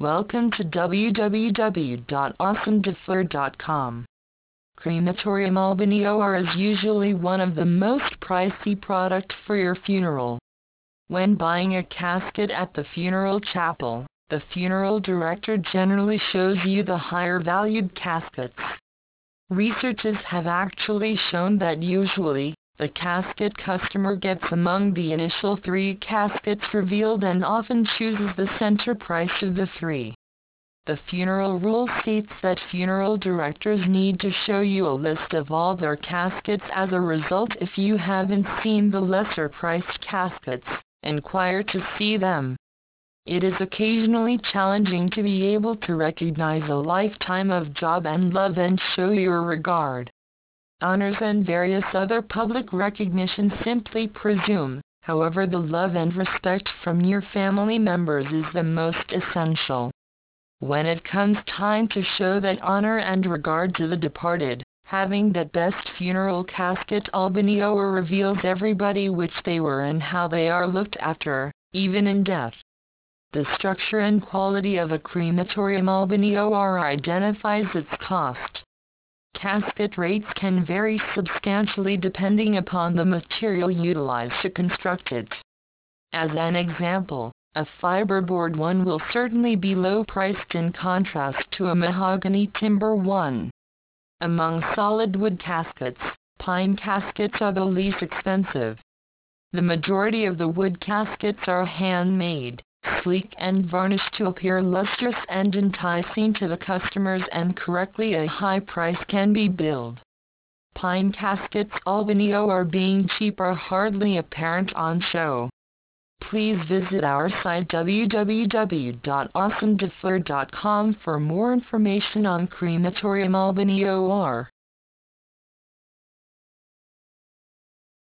Welcome to www.aasum-dufour.com. Crematorium Albany OR is usually one of the most pricey product for your funeral. When buying a casket at the funeral chapel, the funeral director generally shows you the higher valued caskets. Researchers have actually shown that usually, the casket customer gets among the initial three caskets revealed and often chooses the center price of the three. The funeral rule states that funeral directors need to show you a list of all their caskets as a result if you haven't seen the lesser priced caskets, inquire to see them. It is occasionally challenging to be able to recognize a lifetime of job and love and show your regard honors and various other public recognition simply presume, however the love and respect from your family members is the most essential. When it comes time to show that honor and regard to the departed, having that best funeral casket Albany OR reveals everybody which they were and how they are looked after, even in death. The structure and quality of a crematorium Albany OR identifies its cost. Casket rates can vary substantially depending upon the material utilized to construct it. As an example, a fiberboard one will certainly be low priced in contrast to a mahogany timber one. Among solid wood caskets, pine caskets are the least expensive. The majority of the wood caskets are handmade, sleek and varnished to appear lustrous and enticing to the customers and correctly a high price can be billed. Pine caskets Albany OR being cheap are hardly apparent on show. Please visit our site www.aasum-dufour.com for more information on Crematorium Albany OR.